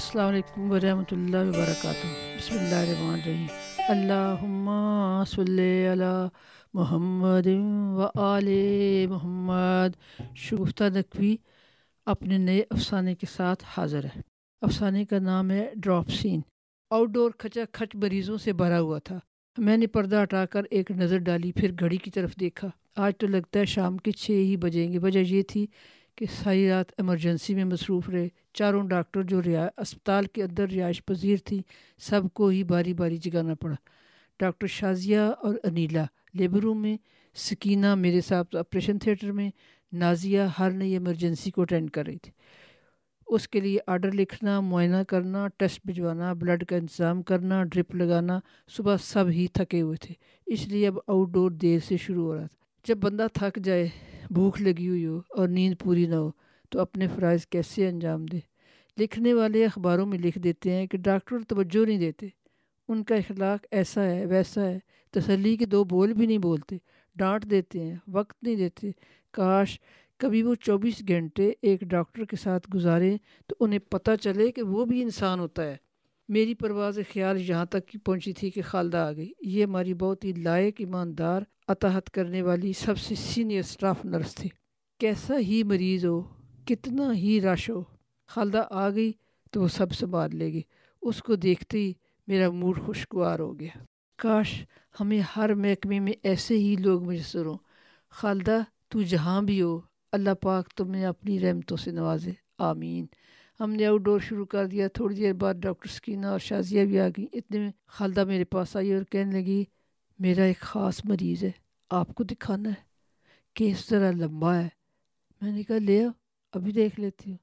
السلام علیکم ورحمۃ اللہ وبرکاتہ۔ بسم اللہ الرحمن الرحیم۔ اللہ صلی علی محمد و آل محمد۔ شگفتہ نقوی اپنے نئے افسانے کے ساتھ حاضر ہے۔ افسانے کا نام ہے ڈراپ سین۔ آؤٹ ڈور کھچا کھچ مریضوں سے بھرا ہوا تھا۔ میں نے پردہ ہٹا کر ایک نظر ڈالی، پھر گھڑی کی طرف دیکھا۔ آج تو لگتا ہے شام کے چھ ہی بجیں گے۔ وجہ یہ تھی کہ ساری رات ایمرجنسی میں مصروف رہے۔ چاروں ڈاکٹر جو ریا، اسپتال کے اندر رہائش پذیر تھی، سب کو ہی باری باری جگانا پڑا۔ ڈاکٹر شازیہ اور انیلا، لیبر روم میں سکینہ میرے ساتھ آپریشن تھیٹر میں، نازیہ ہر نئی ایمرجنسی کو اٹینڈ کر رہی تھی۔ اس کے لیے آرڈر لکھنا، معائنہ کرنا ٹیسٹ بھجوانا بلڈ کا انتظام کرنا ڈرپ لگانا، صبح سب ہی تھکے ہوئے تھے۔ اس لیے اب آؤٹ ڈور دیر سے شروع ہو رہا تھا۔ جب بندہ تھک جائے بھوک لگی ہوئی ہو اور نیند پوری نہ ہو، تو اپنے فرائض کیسے انجام دے؟ لکھنے والے اخباروں میں لکھ دیتے ہیں کہ ڈاکٹر توجہ نہیں دیتے۔ ان کا اخلاق ایسا ہے، ویسا ہے۔ تسلی کے دو بول بھی نہیں بولتے، ڈانٹ دیتے ہیں، وقت نہیں دیتے۔ کاش کبھی وہ چوبیس گھنٹے ایک ڈاکٹر کے ساتھ گزاریں تو انہیں پتہ چلے کہ وہ بھی انسان ہوتا ہے۔ میری پرواز خیال یہاں تک کی پہنچی تھی کہ خالدہ آ گئی۔ یہ ہماری بہت ہی لائق ایماندار اطاحت کرنے والی سب سے سینئر اسٹاف نرس تھی کیسا ہی مریض ہو، کتنا ہی رش ہو۔ خالدہ آ گئی تو وہ سب سنبھال لے گی اس کو دیکھتے ہی میرا موڈ خوشگوار ہو گیا۔ کاش ہمیں ہر محکمے میں ایسے ہی لوگ میسر ہوں۔ خالدہ تو جہاں بھی ہو، اللہ پاک تمہیں اپنی رحمتوں سے نوازے۔ آمین۔ ہم نے آؤٹ ڈور شروع کر دیا، تھوڑی دیر بعد ڈاکٹر سکینہ اور شازیہ بھی آ گئیں۔ اتنے میں خالدہ میرے پاس آئی اور کہنے لگی، میرا ایک خاص مریض ہے، آپ کو دکھانا ہے۔ کیس ذرا لمبا ہے۔ میں نے کہا، لے آؤ، ابھی دیکھ لیتی ہوں۔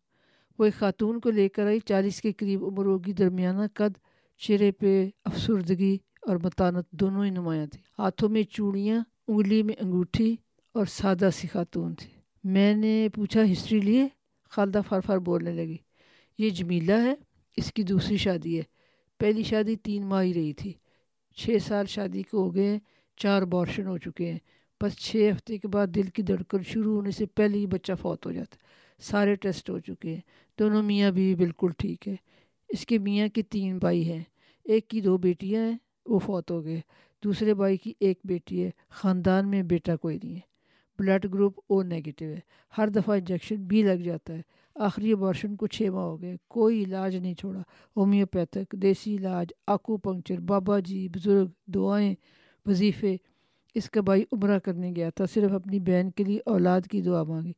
وہ ایک خاتون کو لے کر آئی، چالیس کے قریب عمر ہوگی، درمیانہ قد، چہرے پہ افسردگی اور متانت دونوں ہی نمایاں تھی ہاتھوں میں چوڑیاں، انگلی میں انگوٹھی اور سادہ سی خاتون تھی۔ میں نے پوچھا، ہسٹری لیے؟ خالدہ فر فر بولنے لگی۔ یہ جمیلہ ہے، اس کی دوسری شادی ہے۔ پہلی شادی تین ماہ ہی رہی تھی۔ چھ سال شادی کو ہو گئے ہیں، چار بارشن ہو چکے ہیں۔ بس چھ ہفتے کے بعد دل کی دھڑکن شروع ہونے سے پہلے ہی بچہ فوت ہو جاتا سارے ٹیسٹ ہو چکے ہیں۔ دونوں میاں بھی بالکل ٹھیک ہے اس کے میاں کے تین بھائی ہیں۔ ایک کی دو بیٹیاں ہیں، وہ فوت ہو گئے۔ دوسرے بھائی کی ایک بیٹی ہے۔ خاندان میں بیٹا کوئی نہیں ہے۔ بلڈ گروپ او نیگیٹو ہے۔ ہر دفعہ انجیکشن بھی لگ جاتا ہے۔ آخری ابارشن کو چھ ماہ ہو گئے۔ کوئی علاج نہیں چھوڑا۔ ہومیوپیتھک دیسی علاج آکو پنکچر بابا جی بزرگ، دعائیں، وظیفے۔ اس کا بھائی عمرہ کرنے گیا تھا، صرف اپنی بہن کے لیے اولاد کی دعا مانگی۔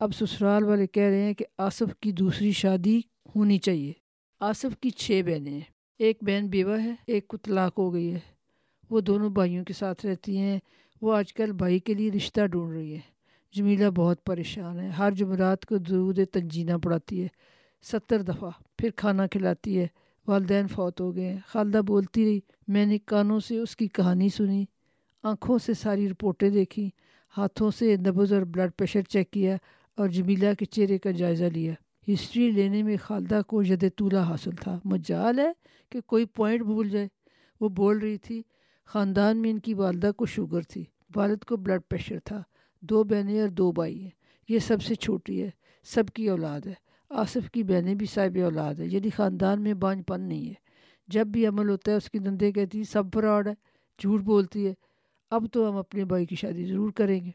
اب سسرال والے کہہ رہے ہیں کہ آصف کی دوسری شادی ہونی چاہیے۔ آصف کی چھ بہنیں ہیں۔ ایک بہن بیوہ ہے، ایک کو طلاق ہو گئی ہے۔ وہ دونوں بھائیوں کے ساتھ رہتی ہیں۔ وہ آج کل بھائی کے لیے رشتہ ڈھونڈ رہی ہے جمیلہ بہت پریشان ہے۔ ہر جمعرات کو درود تنجینہ پڑھاتی ہے۔ ستر دفعہ پھر کھانا کھلاتی ہے۔ والدین فوت ہو گئے ہیں۔ خالدہ بولتی رہی، میں نے کانوں سے اس کی کہانی سنی، آنکھوں سے ساری رپورٹیں دیکھی ہاتھوں سے نبز اور بلڈ پریشر چیک کیا اور جمیلہ کے چہرے کا جائزہ لیا۔ ہسٹری لینے میں خالدہ کو ید طولہ حاصل تھا۔ مجال ہے کہ کوئی پوائنٹ بھول جائے۔ وہ بول رہی تھی، خاندان میں ان کی والدہ کو شوگر تھی، والد کو بلڈ پریشر تھا۔ دو بہنیں اور دو بھائی ہیں۔ یہ سب سے چھوٹی ہے، سب کی اولاد ہے۔ آصف کی بہنیں بھی صاحب اولاد ہے یعنی خاندان میں بانج پن نہیں ہے۔ جب بھی عمل ہوتا ہے، اس کی دندے کہتی ہے سب فراڈ ہے جھوٹ بولتی ہے۔ اب تو ہم اپنے بھائی کی شادی ضرور کریں گے۔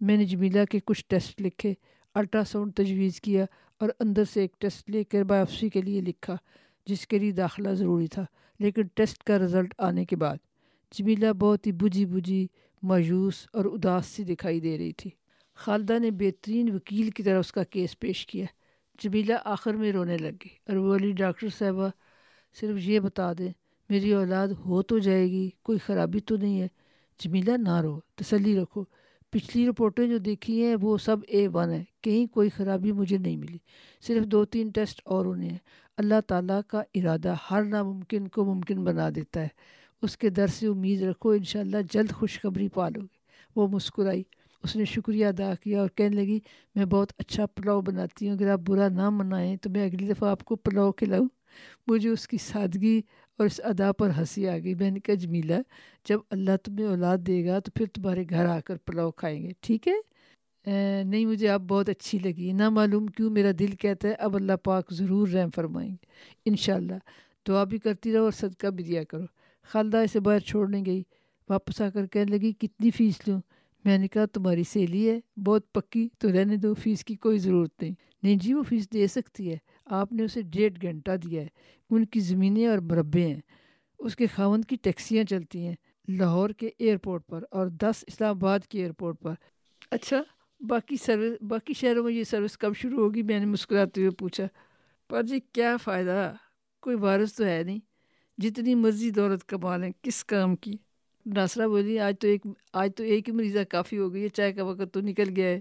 میں نے جمیلہ کے کچھ ٹیسٹ لکھے الٹرا ساؤنڈ تجویز کیا اور اندر سے ایک ٹیسٹ لے کر بایوپسی کے لیے لکھا، جس کے لیے داخلہ ضروری تھا، لیکن ٹیسٹ کا رزلٹ آنے کے بعد۔ جمیلہ بہت ہی بجھی بجھی مایوس اور اداس سی دکھائی دے رہی تھی۔ خالدہ نے بہترین وکیل کی طرح اس کا کیس پیش کیا۔ جمیلہ آخر میں رونے لگ گئی اور وہ علی ڈاکٹر صاحبہ صرف یہ بتا دیں میری اولاد ہو تو جائے گی، کوئی خرابی تو نہیں ہے۔ جمیلہ نہ رو، تسلی رکھو۔ پچھلی رپورٹیں جو دیکھی ہیں، وہ سب اے ون ہے کہیں کوئی خرابی مجھے نہیں ملی۔ صرف دو تین ٹیسٹ اور ہونے ہیں۔ اللہ تعالیٰ کا ارادہ ہر ناممکن کو ممکن بنا دیتا ہے۔ اس کے در سے امید رکھو، انشاءاللہ جلد خوشخبری پالو گے۔ وہ مسکرائی۔ اس نے شکریہ ادا کیا اور کہنے لگی، میں بہت اچھا پلاؤ بناتی ہوں، اگر آپ برا نہ منائیں تو میں اگلی دفعہ آپ کو پلاؤ کھلاؤں۔ مجھے اس کی سادگی اور اس ادا پر ہنسی آ گئی۔ میں نے کہا، جمیلہ، جب اللہ تمہیں اولاد دے گا تو پھر تمہارے گھر آ کر پلاؤ کھائیں گے۔ ٹھیک ہے؟ نہیں، مجھے آپ بہت اچھی لگی۔ نہ معلوم کیوں میرا دل کہتا ہے، اب اللہ پاک ضرور رحم فرمائیں گے۔ انشاءاللہ، دعا بھی کرتی رہو اور صدقہ بھی دیا کرو۔ خالدہ اسے باہر چھوڑنے گئی۔ واپس آ کر کہنے لگی، کتنی فیس لوں؟ میں نے کہا، تمہاری سہیلی ہے، بہت پکی، تو رہنے دو، فیس کی کوئی ضرورت نہیں۔ نہیں جی وہ فیس دے سکتی ہے۔ آپ نے اسے ڈیڑھ گھنٹہ دیا ہے۔ ان کی زمینیں اور مربے ہیں۔ اس کے خاون کی ٹیکسیاں چلتی ہیں لاہور کے ایئرپورٹ پر اور دس اسلام آباد کے ایئرپورٹ پر۔ اچھا باقی سروس، باقی شہروں میں یہ سروس کب شروع ہوگی؟ میں نے مسکراتے ہوئے پوچھا۔ پر جی کیا فائدہ؟ کوئی وارث تو ہے نہیں۔ جتنی مرضی دولت کما لیں کس کام کی؟ ناصرہ بولی آج تو ایک، آج تو ایک ہی مریضہ کافی ہو گئی ہے، چائے کا وقت تو نکل گیا ہے۔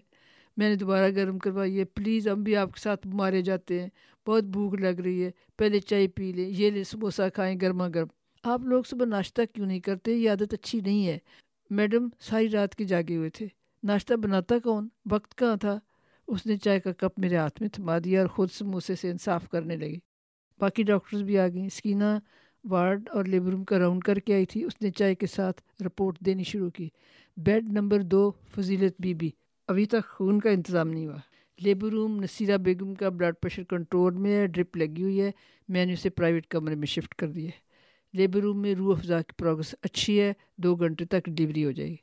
میں نے دوبارہ گرم کروائی ہے۔ پلیز ہم بھی آپ کے ساتھ مارے جاتے ہیں۔ بہت بھوک لگ رہی ہے۔ پہلے چائے پی لیں، یہ لیں، سموسہ کھائیں گرما گرم۔ آپ لوگ صبح ناشتہ کیوں نہیں کرتے؟ یہ عادت اچھی نہیں ہے۔ میڈم ساری رات کے جاگے ہوئے تھے۔ ناشتہ بناتا کون؟ وقت کہاں تھا؟ اس نے چائے کا کپ میرے ہاتھ میں تھما دیا اور خود سموسے سے انصاف کرنے لگی۔ باقی ڈاکٹرز بھی آ گئیں۔ سکینہ وارڈ اور لیبر روم کا راؤنڈ کر کے آئی تھی، اس نے چائے کے ساتھ رپورٹ دینی شروع کی۔ بیڈ نمبر دو، فضیلت بی بی۔ ابھی تک خون کا انتظام نہیں ہوا۔ لیبر روم نصیرہ بیگم کا بلڈ پریشر کنٹرول میں ہے ڈرپ لگی ہوئی ہے۔ میں نے اسے پرائیویٹ کمرے میں شفٹ کر دیا ہے۔ لیبر روم میں روح افزا کی پروگرس اچھی ہے، دو گھنٹے تک ڈلیوری ہو جائے گی۔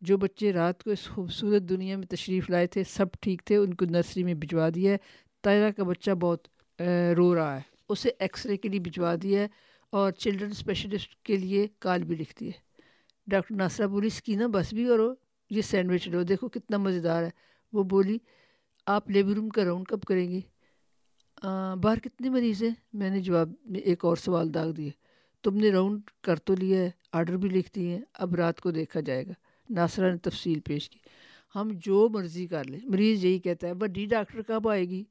جو بچے رات کو اس خوبصورت دنیا میں تشریف لائے تھے، سب ٹھیک تھے، ان کو نرسری میں بھجوا دیا ہے۔ طائرہ کا بچہ بہت رو رہا ہے۔ اسے ایکس رے کے لیے بھجوا دیا ہے۔ اور چلڈرن اسپیشلسٹ کے لیے کال بھی لکھتی ہے۔ ڈاکٹر ناصرہ بولی اس کی نا بس بھی کرو، یہ سینڈوچ لو۔ دیکھو کتنا مزیدار ہے۔ وہ بولی، آپ لیبر روم کا راؤنڈ کب کریں گی؟ باہر کتنے مریض ہیں؟ میں نے جواب میں ایک اور سوال داغ دیے۔ تم نے راؤنڈ کر تو لیا ہے، آرڈر بھی لکھ دیے ہیں، اب رات کو دیکھا جائے گا۔ ناصرہ نے تفصیل پیش کی۔ ہم جو مرضی کر لیں۔ مریض یہی کہتا ہے، بڈی ڈاکٹر کب آئے گی؟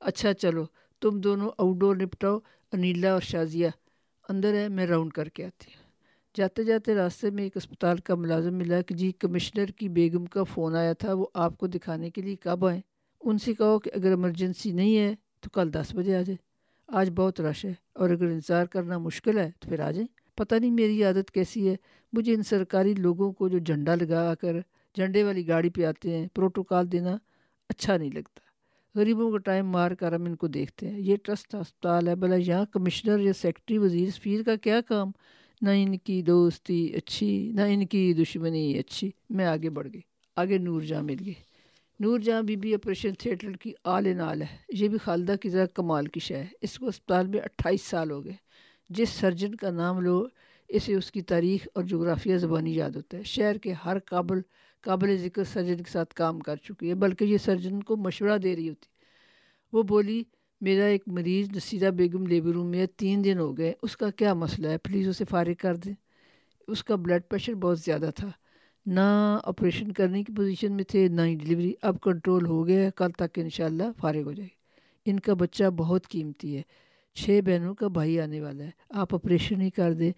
اچھا چلو۔ تم دونوں آؤٹ ڈور نپٹاؤ، انیلا اور شازیہ۔ اندر ہے، میں راؤنڈ کر کے آتی ہوں۔ جاتے جاتے راستے میں ایک اسپتال کا ملازم ملا کہ جی کمشنر کی بیگم کا فون آیا تھا، وہ آپ کو دکھانے کے لیے کب آئیں؟ ان سے کہو کہ اگر ایمرجنسی نہیں ہے تو کل دس بجے آ جائے آج بہت رش ہے اور اگر انتظار کرنا مشکل ہے تو پھر آ جائیں۔ پتہ نہیں میری عادت کیسی ہے۔ مجھے ان سرکاری لوگوں کو جو جھنڈا لگا کر جھنڈے والی گاڑی پہ آتے ہیں، پروٹوکال دینا اچھا نہیں لگتا۔ غریبوں کا ٹائم مار کر ہم ان کو دیکھتے ہیں۔ یہ ٹرسٹ ہسپتال ہے۔ بھلا یہاں کمشنر یا سیکٹری وزیر سفیر کا کیا کام؟ نہ ان کی دوستی اچھی، نہ ان کی دشمنی اچھی۔ میں آگے بڑھ گئی۔ آگے نور جہاں مل گئی۔ نور جہاں بی بی آپریشن تھیٹر کی آل نال ہے۔ یہ بھی خالدہ کی طرح کمال کی شے ہے۔ اس کو اسپتال میں اٹھائیس سال ہو گئے۔ جس سرجن کا نام لو، اسے اس کی تاریخ اور جغرافیہ زبانی یاد ہوتا ہے۔ شہر کے ہر قابل قابل ذکر سرجن کے ساتھ کام کر چکی ہے، بلکہ یہ سرجن کو مشورہ دے رہی ہوتی۔ وہ بولی، میرا ایک مریض نصیرہ بیگم لیبر روم میں تین دن ہو گئے، اس کا کیا مسئلہ ہے؟ پلیز اسے فارغ کر دیں۔ اس کا بلڈ پریشر بہت زیادہ تھا۔ نہ آپریشن کرنے کی پوزیشن میں تھے، نہ ہی ڈلیوری۔ اب کنٹرول ہو گیا ہے، کل تک انشاءاللہ فارغ ہو جائے ان کا بچہ بہت قیمتی ہے۔ چھ بہنوں کا بھائی آنے والا ہے۔ آپ آپریشن ہی کر دیں۔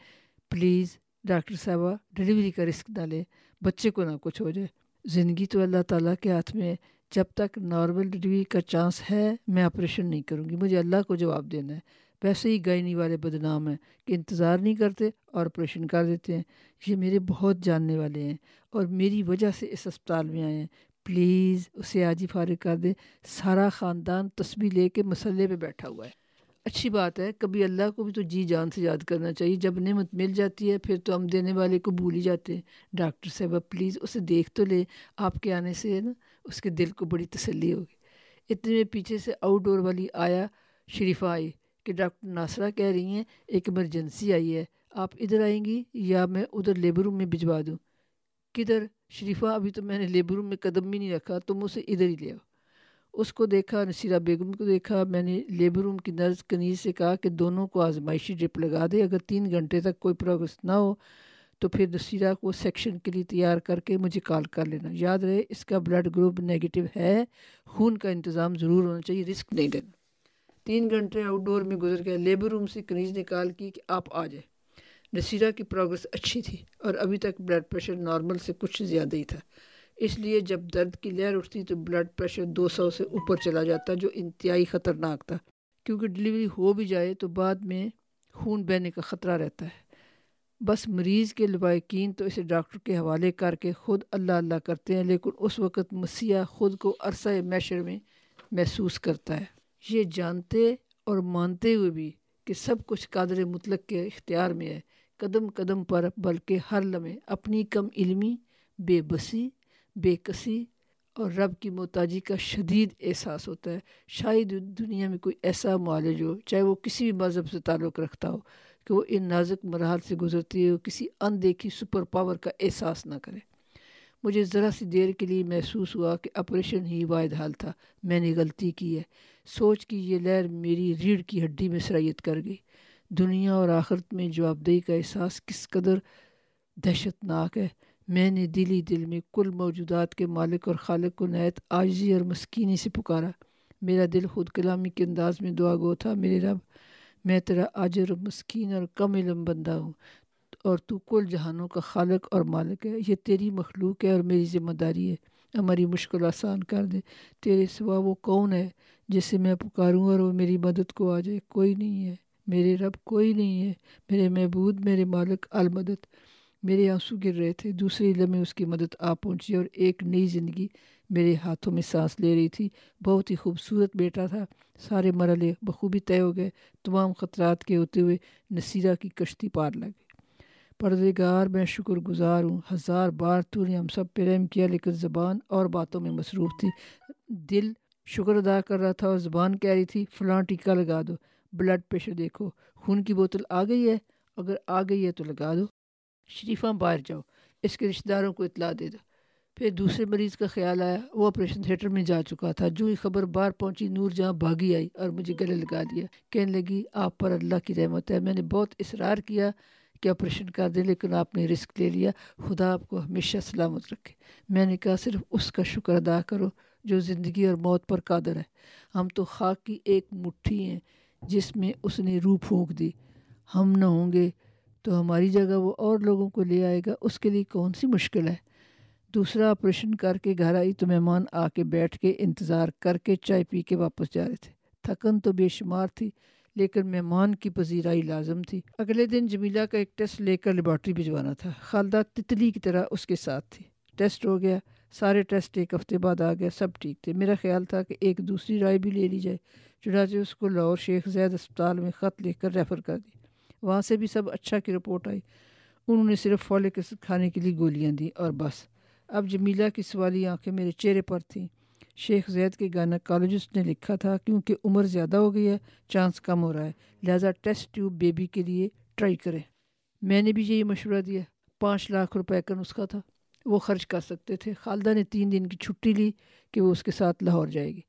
پلیز ڈاکٹر صاحبہ، ڈلیوری کا رسک نہ لیں۔ بچے کو نہ کچھ ہو جائے۔ زندگی تو اللہ تعالیٰ کے ہاتھ میں جب تک نارمل ڈلیوری کا چانس ہے، میں آپریشن نہیں کروں گی۔ مجھے اللہ کو جواب دینا ہے۔ ویسے ہی گائنی والے بدنام ہیں کہ انتظار نہیں کرتے اور آپریشن کر دیتے ہیں۔ یہ میرے بہت جاننے والے ہیں اور میری وجہ سے اس اسپتال میں آئے ہیں۔ پلیز اسے آج ہی فارغ کر دیں۔ سارا خاندان تسبیح لے کے مسئلے پہ بیٹھا ہوا ہے۔ اچھی بات ہے، کبھی اللہ کو بھی تو جی جان سے یاد کرنا چاہیے۔ جب نعمت مل جاتی ہے، پھر تو ہم دینے والے کو بھول ہی جاتے ہیں۔ ڈاکٹر صاحب پلیز اسے دیکھ تو لے۔ آپ کے آنے سے نا، اس کے دل کو بڑی تسلی ہوگی۔ اتنے میں پیچھے سے آؤٹ ڈور والی آیا شریفہ آئی کہ ڈاکٹر ناصرہ کہہ رہی ہیں، ایک ایمرجنسی آئی ہے۔ آپ ادھر آئیں گی یا میں ادھر لیبر روم میں بھجوا دوں؟ کدھر؟ شریفہ، ابھی تو میں نے لیبر روم میں قدم بھی نہیں رکھا، تم اسے ادھر ہی لے آؤ۔ اس کو دیکھا، نصیرہ بیگم کو دیکھا، میں نے لیبر روم کی نرس کنیز سے کہا کہ دونوں کو آزمائشی ڈرپ لگا دے، اگر تین گھنٹے تک کوئی پروگرس نہ ہو تو پھر نصیرہ کو سیکشن کے لیے تیار کر کے مجھے کال کر لینا۔ یاد رہے، اس کا بلڈ گروپ نگیٹو ہے، خون کا انتظام ضرور ہونا چاہیے، رسک نہیں دینا۔ تین گھنٹے آؤٹ ڈور میں گزر گئے، لیبر روم سے کنیز نے کال کی کہ آپ آ جائیں۔ نصیرہ کی پروگرس اچھی تھی اور ابھی تک بلڈ پریشر نارمل سے کچھ زیادہ ہی تھا۔ اس لیے جب درد کی لہر اٹھتی تو بلڈ پریشر دو سو سے اوپر چلا جاتا، جو انتہائی خطرناک تھا۔ کیونکہ ڈلیوری ہو بھی جائے تو بعد میں خون بہنے کا خطرہ رہتا ہے۔ بس مریض کے لبائقین تو اسے ڈاکٹر کے حوالے کر کے خود اللہ اللہ کرتے ہیں، لیکن اس وقت مسیح خود کو عرصہ میشر میں محسوس کرتا ہے۔ یہ جانتے اور مانتے ہوئے بھی کہ سب کچھ قادر مطلق کے اختیار میں ہے۔ قدم قدم پر، بلکہ ہر لمحے اپنی کم علمی، بے بسی بے کسی اور رب کی محتاجی کا شدید احساس ہوتا ہے۔ شاید دنیا میں کوئی ایسا معالج ہو، چاہے وہ کسی بھی مذہب سے تعلق رکھتا ہو، کہ وہ ان نازک مراحل سے گزرتی ہو کسی اندیکھی سپر پاور کا احساس نہ کرے۔ مجھے ذرا سی دیر کے لیے محسوس ہوا کہ آپریشن ہی واحد حال تھا۔ میں نے غلطی کی ہے۔ سوچ کی یہ لہر میری ریڑھ کی ہڈی میں سرائیت کر گئی۔ دنیا اور آخرت میں جواب دہی کا احساس کس قدر دہشت ناک ہے۔ میں نے دلی دل میں کل موجودات کے مالک اور خالق کو نہایت عاجزی اور مسکینی سے پکارا۔ میرا دل خود کلامی کے انداز میں دعا گو تھا، میرے رب، میں تیرا آجر مسکین اور کم علم بندہ ہوں اور تو کل جہانوں کا خالق اور مالک ہے۔ یہ تیری مخلوق ہے اور میری ذمہ داری ہے۔ ہماری مشکل آسان کر دے۔ تیرے سوا وہ کون ہے جسے میں پکاروں اور وہ میری مدد کو آ جائے کوئی نہیں ہے۔ میرے رب کوئی نہیں ہے۔ میرے محبود میرے مالک، المدد۔ میرے آنسو گر رہے تھے۔ دوسری لمحے اس کی مدد آ پہنچی اور ایک نئی زندگی میرے ہاتھوں میں سانس لے رہی تھی۔ بہت ہی خوبصورت بیٹا تھا۔ سارے مرحلے بخوبی طے ہو گئے۔ تمام خطرات کے ہوتے ہوئے نصیرہ کی کشتی پار لگے پردگار میں شکر گزار ہوں۔ ہزار بار تو نے ہم سب پہ رحم کیا، لیکن زبان اور باتوں میں مصروف تھی۔ دل شکر ادا کر رہا تھا اور زبان کہہ رہی تھی، فلاں ٹیکہ لگا دو، بلڈ پریشر دیکھو۔ خون کی بوتل آ گئی ہے، اگر آ گئی ہے تو لگا دو۔ شریفہ باہر جاؤ۔ اس کے رشتہ داروں کو اطلاع دے دو۔ پھر دوسرے مریض کا خیال آیا، وہ آپریشن تھیٹر میں جا چکا تھا۔ جو ہی خبر باہر پہنچی، نور جہاں بھاگی آئی اور مجھے گلے لگا دیا۔ کہنے لگی، آپ پر اللہ کی رحمت ہے۔ میں نے بہت اصرار کیا کہ آپریشن کر دیں، لیکن آپ نے رسک لے لیا۔ خدا آپ کو ہمیشہ سلامت رکھے۔ میں نے کہا، صرف اس کا شکر ادا کرو جو زندگی اور موت پر قادر ہے۔ ہم تو خاک کی ایک مٹھی ہیں جس میں اس نے روح پھونک دی۔ ہم نہ ہوں گے تو ہماری جگہ وہ اور لوگوں کو لے آئے گا، اس کے لیے کون سی مشکل ہے؟ دوسرا آپریشن کر کے گھر آئی تو مہمان آ کے بیٹھ کے انتظار کر کے چائے پی کے واپس جا رہے تھے۔ تھکن تو بے شمار تھی، لیکن مہمان کی پذیرائی لازم تھی۔ اگلے دن جمیلہ کا ایک ٹیسٹ لے کر لیبارٹری بھجوانا تھا۔ خالدہ تتلی کی طرح اس کے ساتھ تھی۔ ٹیسٹ ہو گیا، سارے ٹیسٹ ایک ہفتے بعد آ گیا سب ٹھیک تھے۔ میرا خیال تھا کہ ایک دوسری رائے بھی لے لی جائے، چنانچہ اس کو لاہور شیخ زید اسپتال میں خط لکھ کر ریفر کر دی۔ وہاں سے بھی سب اچھا کی رپورٹ آئی۔ انہوں نے صرف فولک ایسڈ کھانے کے لیے گولیاں دیں اور بس۔ اب جمیلہ کی سوالی آنکھیں میرے چہرے پر تھیں۔ شیخ زید کے گائناکالوجسٹ نے لکھا تھا، کیونکہ عمر زیادہ ہو گئی ہے، چانس کم ہو رہا ہے۔ لہٰذا ٹیسٹ ٹیوب بیبی کے لیے ٹرائی کریں۔ میں نے بھی یہی مشورہ دیا۔ پانچ لاکھ روپے کا نسخہ تھا۔ وہ خرچ کر سکتے تھے۔ خالدہ نے تین دن کی چھٹی لی کہ وہ اس کے ساتھ لاہور جائے گی۔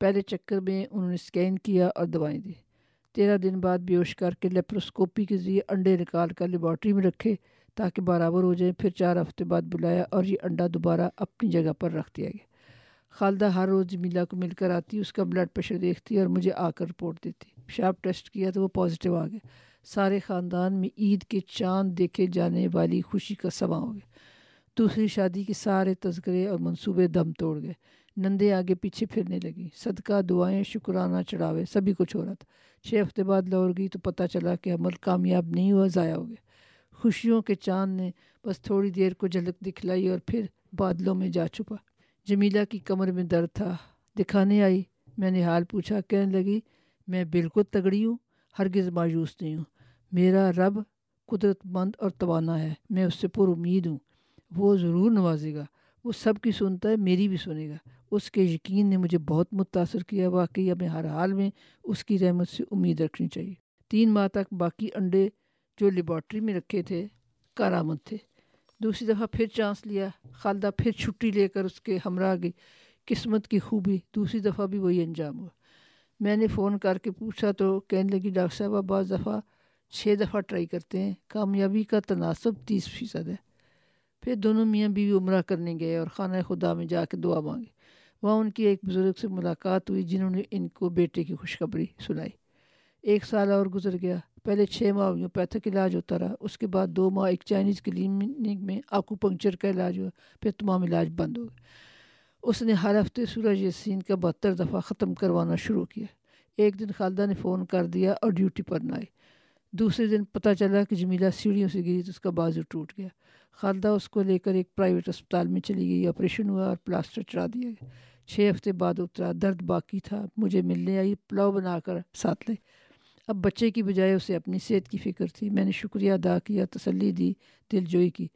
پہلے چکر میں انہوں نے اسکین کیا اور دوائیں دی تیرہ دن بعد بیوش کر کے لیپروسکوپی کے ذریعے انڈے نکال کر لیبارٹری میں رکھے تاکہ برابر ہو جائیں پھر چار ہفتے بعد بلایا اور یہ انڈا دوبارہ اپنی جگہ پر رکھ دیا گیا۔ خالدہ ہر روز جمیلہ کو مل کر آتی، اس کا بلڈ پریشر دیکھتی اور مجھے آ کر رپورٹ دیتی۔ پیشاب ٹیسٹ کیا تو وہ پازیٹیو آ گیا۔ سارے خاندان میں عید کے چاند دیکھے جانے والی خوشی کا سما ہو گیا۔ دوسری شادی کے سارے تذکرے اور منصوبے دم توڑ گئے۔ نندے آگے پیچھے پھرنے لگی۔ صدقہ، دعائیں، شکرانہ چڑھاوے، سبھی کچھ ہو رہا تھا۔ چھ ہفتے بعد لوڑ گئی تو پتہ چلا کہ عمل کامیاب نہیں ہوا، ضائع ہو گیا۔ خوشیوں کے چاند نے بس تھوڑی دیر کو جھلک دکھلائی اور پھر بادلوں میں جا چھپا۔ جمیلہ کی کمر میں درد تھا۔ دکھانے آئی، میں نے حال پوچھا، کہنے لگی، میں بالکل تگڑی ہوں، ہرگز مایوس نہیں ہوں۔ میرا رب قدرت مند اور توانا ہے، میں اس سے پر امید ہوں۔ وہ ضرور نوازے گا۔ وہ سب کی سنتا ہے، میری بھی سنے گا۔ اس کے یقین نے مجھے بہت متاثر کیا، واقعی ہمیں ہر حال میں اس کی رحمت سے امید رکھنی چاہیے۔ تین ماہ تک باقی انڈے جو لیبارٹری میں رکھے تھے، کارآمد تھے۔ دوسری دفعہ پھر چانس لیا، خالدہ پھر چھٹی لے کر اس کے ہمراہ گئی قسمت کی خوبی، دوسری دفعہ بھی وہی انجام ہوا۔ میں نے فون کر کے پوچھا تو کہنے لگی، ڈاکٹر صاحبہ بعض دفعہ چھ دفعہ ٹرائی کرتے ہیں، کامیابی کا تناسب تیس فیصد ہے۔ پھر دونوں میاں بیوی عمرہ کرنے گئے اور خانہ خدا میں جا کے دعا مانگے۔ وہاں ان کی ایک بزرگ سے ملاقات ہوئی جنہوں نے ان کو بیٹے کی خوشخبری سنائی۔ ایک سال اور گزر گیا۔ پہلے چھ ماہ ہومیوپیتھک علاج ہوتا رہا۔ اس کے بعد دو ماہ ایک چائنیز کلینک میں آکو پنکچر کا علاج ہوا۔ پھر تمام علاج بند ہو گئے۔ اس نے ہر ہفتے سورج یسین کا بہتر دفعہ ختم کروانا شروع کیا۔ ایک دن خالدہ نے فون کر دیا اور ڈیوٹی پر نہ آئی دوسرے دن پتہ چلا کہ جمیلہ سیڑھیوں سے گری تو اس کا بازو ٹوٹ گیا۔ خالدہ اس کو لے کر ایک پرائیویٹ اسپتال میں چلی گئی۔ آپریشن ہوا اور پلاسٹر چڑھا دیا گیا۔ چھ ہفتے بعد اترا، درد باقی تھا، مجھے ملنے آئی، پلاؤ بنا کر ساتھ لے۔ اب بچے کی بجائے اسے اپنی صحت کی فکر تھی۔ میں نے شکریہ ادا کیا، تسلی دی، دل جوئی کی۔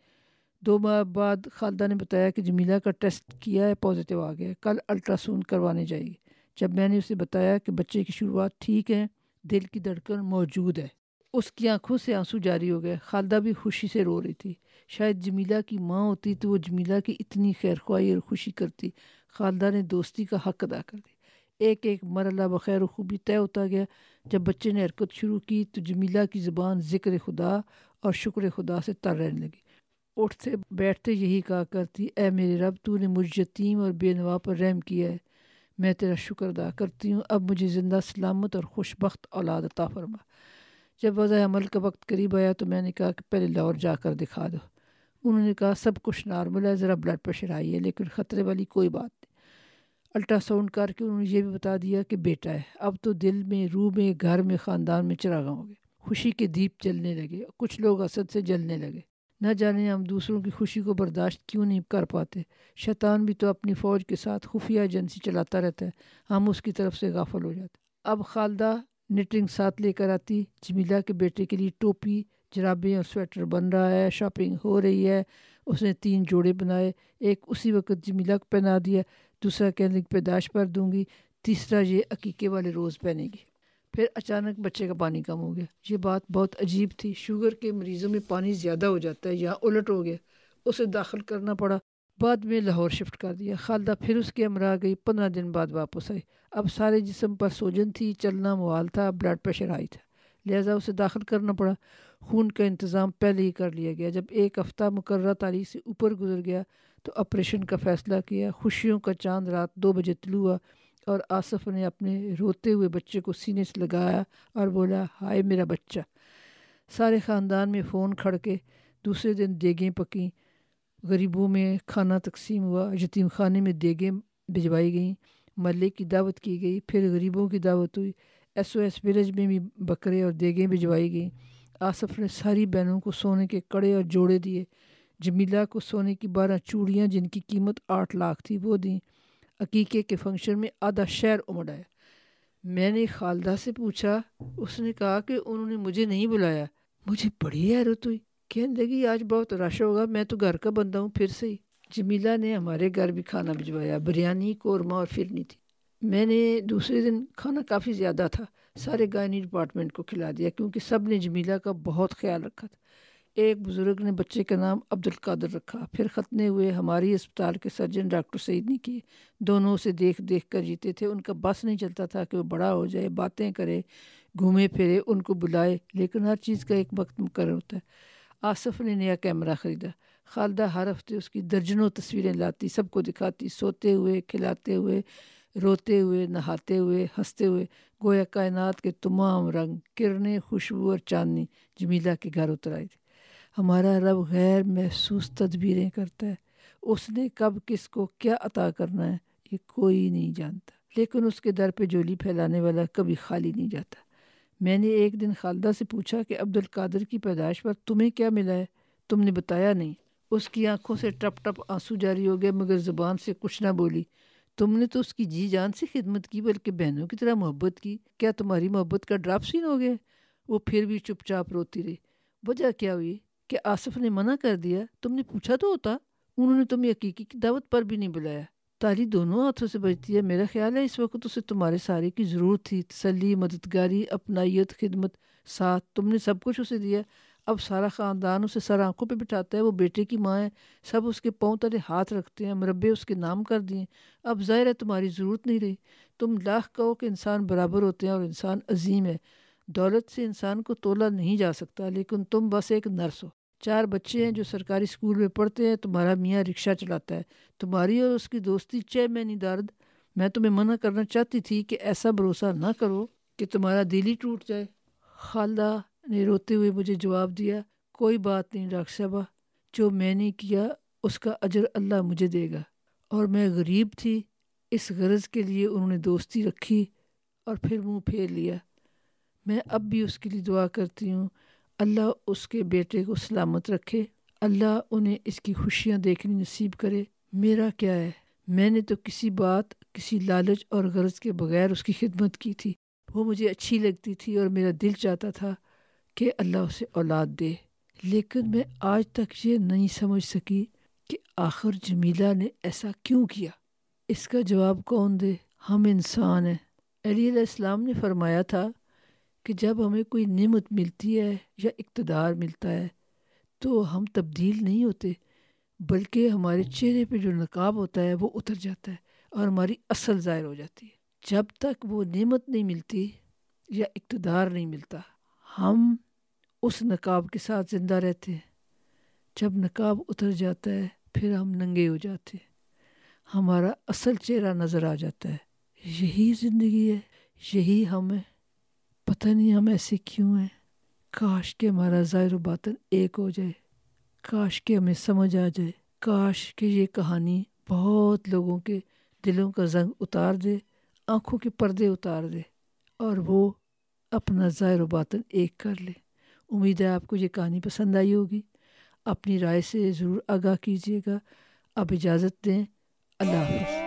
دو ماہ بعد خالدہ نے بتایا کہ جمیلہ کا ٹیسٹ کیا ہے پازیٹیو آ گیا کل الٹرا ساؤنڈ کروانے جائے گی جب میں نے اسے بتایا کہ بچے کی شروعات ٹھیک ہے، دل کی دھڑکن موجود ہے۔ اس کی آنکھوں سے آنسو جاری ہو گئے۔ خالدہ بھی خوشی سے رو رہی تھی۔ شاید جمیلہ کی ماں ہوتی تو وہ جمیلہ کی اتنی خیر خواہی اور خوشی کرتی۔ خالدہ نے دوستی کا حق ادا کر دی ایک ایک مرلہ بخیر و خوبی طے ہوتا گیا۔ جب بچے نے حرکت شروع کی تو جمیلہ کی زبان ذکر خدا اور شکر خدا سے تر رہنے لگی۔ اٹھتے بیٹھتے یہی کہا کرتی، اے میرے رب، تو نے مجھ یتیم اور بے نوا پر رحم کیا ہے۔ میں تیرا شکر ادا کرتی ہوں۔ اب مجھے زندہ سلامت اور خوش بخت اولاد عطا فرما۔ جب وضع عمل کا وقت قریب آیا تو میں نے کہا کہ پہلے لاہور جا کر دکھا دو۔ انہوں نے کہا، سب کچھ نارمل ہے، ذرا بلڈ پریشر آئی ہے لیکن خطرے والی کوئی بات نہیں الٹرا ساؤنڈ کر کے انہوں نے یہ بھی بتا دیا کہ بیٹا ہے، اب تو دل میں، روح میں، گھر میں، خاندان میں چراغاں ہو گئے خوشی کے دیپ جلنے لگے۔ کچھ لوگ اسد سے جلنے لگے۔ نہ جانے ہم دوسروں کی خوشی کو برداشت کیوں نہیں کر پاتے۔ شیطان بھی تو اپنی فوج کے ساتھ خفیہ ایجنسی چلاتا رہتا ہے۔ ہم اس کی طرف سے غافل ہو جاتے اب خالدہ نٹنگ ساتھ لے کر آتی۔ جمیلہ کے بیٹے کے لیے ٹوپی، جرابیں اور سویٹر بن رہا ہے۔ شاپنگ ہو رہی ہے۔ اس نے تین جوڑے بنائے۔ ایک اسی وقت جمیلہ کو پہنا دیا۔ دوسرا کہنے کی پیدائش پر دوں گی، تیسرا یہ عقیقے والے روز پہنے گی۔ پھر اچانک بچے کا پانی کم ہو گیا۔ یہ بات بہت عجیب تھی۔ شوگر کے مریضوں میں پانی زیادہ ہو جاتا ہے یا الٹ ہو گیا۔ اسے داخل کرنا پڑا۔ بعد میں لاہور شفٹ کر دیا۔ خالدہ پھر اس کے امرا گئی۔ پندرہ دن بعد واپس آئی اب سارے جسم پر سوجن تھی، چلنا موال تھا، بلڈ پریشر آئی تھا۔ لہٰذا اسے داخل کرنا پڑا۔ خون کا انتظام پہلے ہی کر لیا گیا۔ جب ایک ہفتہ مقررہ تاریخ سے اوپر گزر گیا تو آپریشن کا فیصلہ کیا، خوشیوں کا چاند رات دو بجے طلوع اور آصف نے اپنے روتے ہوئے بچے کو سینے سے لگایا اور بولا، ہائے میرا بچہ! سارے خاندان میں فون کھڑ کے دوسرے دن دیگیں پکیں۔ غریبوں میں کھانا تقسیم ہوا، یتیم خانے میں دیگیں بھجوائی گئیں ملے کی دعوت کی گئی، پھر غریبوں کی دعوت ہوئی۔ ایس او ایس ولیج میں بھی بکرے اور دیگیں بھجوائی گئیں۔ آصف نے ساری بہنوں کو سونے کے کڑے اور جوڑے دیے۔ جمیلہ کو سونے کی بارہ چوڑیاں جن کی قیمت آٹھ لاکھ تھی، وہ دیں۔ عقیقے کے فنکشن میں آدھا شہر امڑ آیا۔ میں نے خالدہ سے پوچھا، اس نے کہا کہ انہوں نے مجھے نہیں بلایا۔ مجھے بڑی حیرت ہوئی۔ کہنے لگی، آج بہت رش ہوگا، میں تو گھر کا بندہ ہوں، پھر سے۔ ہی جمیلہ نے ہمارے گھر بھی کھانا بھجوایا، بریانی، قورمہ اور فرنی تھی۔ میں نے دوسرے دن کھانا کافی زیادہ تھا، سارے گائنی ڈپارٹمنٹ کو کھلا دیا، کیونکہ سب نے جمیلہ کا بہت خیال رکھا تھا۔ ایک بزرگ نے بچے کا نام عبد القادر رکھا۔ پھر ختنے ہوئے ہماری اسپتال کے سرجن ڈاکٹر سعید نے کیے۔ دونوں اسے دیکھ دیکھ کر جیتے تھے۔ ان کا بس نہیں چلتا تھا کہ وہ بڑا ہو جائے، باتیں کرے، گھومے پھرے، ان کو بلائے۔ لیکن ہر چیز کا ایک وقت مقرر ہوتا ہے۔ آصف نے نیا کیمرہ خریدا۔ خالدہ ہر ہفتے اس کی درجنوں تصویریں لاتی، سب کو دکھاتی۔ سوتے ہوئے، کھلاتے ہوئے، روتے ہوئے، نہاتے ہوئے، ہنستے ہوئے۔ گویا کائنات کے تمام رنگ کرنے خوشبو اور چاندنی جمیلہ کے گھر اتر آئی تھی ہمارا رب غیر محسوس تدبیریں کرتا ہے۔ اس نے کب کس کو کیا عطا کرنا ہے، یہ کوئی نہیں جانتا۔ لیکن اس کے در پہ جولی پھیلانے والا کبھی خالی نہیں جاتا۔ میں نے ایک دن خالدہ سے پوچھا کہ عبد القادر کی پیدائش پر تمہیں کیا ملا ہے؟ تم نے بتایا نہیں۔ اس کی آنکھوں سے ٹپ ٹپ آنسو جاری ہو گئے، مگر زبان سے کچھ نہ بولی۔ تم نے تو اس کی جی جان سے خدمت کی، بلکہ بہنوں کی طرح محبت کی۔ کیا تمہاری محبت کا ڈراپ سین ہو گیا وہ پھر بھی چپ چاپ روتی رہی۔ وجہ کیا ہوئی؟ کہ آصف نے منع کر دیا، تم نے پوچھا تو ہوتا، انہوں نے تمہیں حقیقی کی دعوت پر بھی نہیں بلایا۔ تالی دونوں ہاتھوں سے بچتی ہے، میرا خیال ہے اس وقت اسے تمہارے سارے کی ضرورت تھی۔ تسلی، مددگاری، اپنائیت، خدمت، ساتھ، تم نے سب کچھ اسے دیا۔ اب سارا خاندان اسے سر آنکھوں پہ بٹھاتا ہے، وہ بیٹے کی ماں ہے۔ سب اس کے پاؤں تلے ہاتھ رکھتے ہیں، مربے اس کے نام کر دیے اب ظاہر ہے تمہاری ضرورت نہیں رہی۔ تم لاکھ کہو کہ انسان برابر ہوتے ہیں اور انسان عظیم ہے۔ دولت سے انسان کو تولا نہیں جا سکتا، لیکن تم بس ایک نرس ہو۔ چار بچے ہیں جو سرکاری اسکول میں پڑھتے ہیں، تمہارا میاں رکشہ چلاتا ہے۔ تمہاری اور اس کی دوستی چہ میں نہیں درد میں تمہیں منع کرنا چاہتی تھی کہ ایسا بھروسہ نہ کرو کہ تمہارا دل ہی ٹوٹ جائے۔ خالدہ نے روتے ہوئے مجھے جواب دیا، کوئی بات نہیں ڈاکٹر صاحبہ جو میں نے کیا اس کا اجر اللہ مجھے دے گا۔ اور میں غریب تھی، اس غرض کے لیے انہوں نے دوستی رکھی اور پھر منہ پھیر لیا۔ میں اب بھی اس کے لیے دعا کرتی ہوں۔ اللہ اس کے بیٹے کو سلامت رکھے۔ اللہ انہیں اس کی خوشیاں دیکھنی نصیب کرے۔ میرا کیا ہے؟ میں نے تو کسی بات، کسی لالچ اور غرض کے بغیر اس کی خدمت کی تھی۔ وہ مجھے اچھی لگتی تھی اور میرا دل چاہتا تھا کہ اللہ اسے اولاد دے۔ لیکن میں آج تک یہ نہیں سمجھ سکی کہ آخر جمیلہ نے ایسا کیوں کیا۔ اس کا جواب کون دے؟ ہم انسان ہیں۔ علی علیہ السلام نے فرمایا تھا کہ جب ہمیں کوئی نعمت ملتی ہے یا اقتدار ملتا ہے، تو ہم تبدیل نہیں ہوتے، بلکہ ہمارے چہرے پہ جو نقاب ہوتا ہے وہ اتر جاتا ہے اور ہماری اصل ظاہر ہو جاتی ہے۔ جب تک وہ نعمت نہیں ملتی یا اقتدار نہیں ملتا، ہم اس نقاب کے ساتھ زندہ رہتے ہیں۔ جب نقاب اتر جاتا ہے، پھر ہم ننگے ہو جاتے ہیں۔ ہمارا اصل چہرہ نظر آ جاتا ہے۔ یہی زندگی ہے، یہی ہم پتہ نہیں ہم ایسے کیوں ہیں۔ کاش کہ ہمارا ظاہر و باطن ایک ہو جائے۔ کاش کہ ہمیں سمجھ آ جائے۔ کاش کہ یہ کہانی بہت لوگوں کے دلوں کا زنگ اتار دے، آنکھوں کے پردے اتار دے، اور وہ اپنا ظاہر و باطن ایک کر لے۔ امید ہے آپ کو یہ کہانی پسند آئی ہوگی۔ اپنی رائے سے ضرور آگاہ کیجیے گا۔ اب اجازت دیں۔ اللہ حافظ۔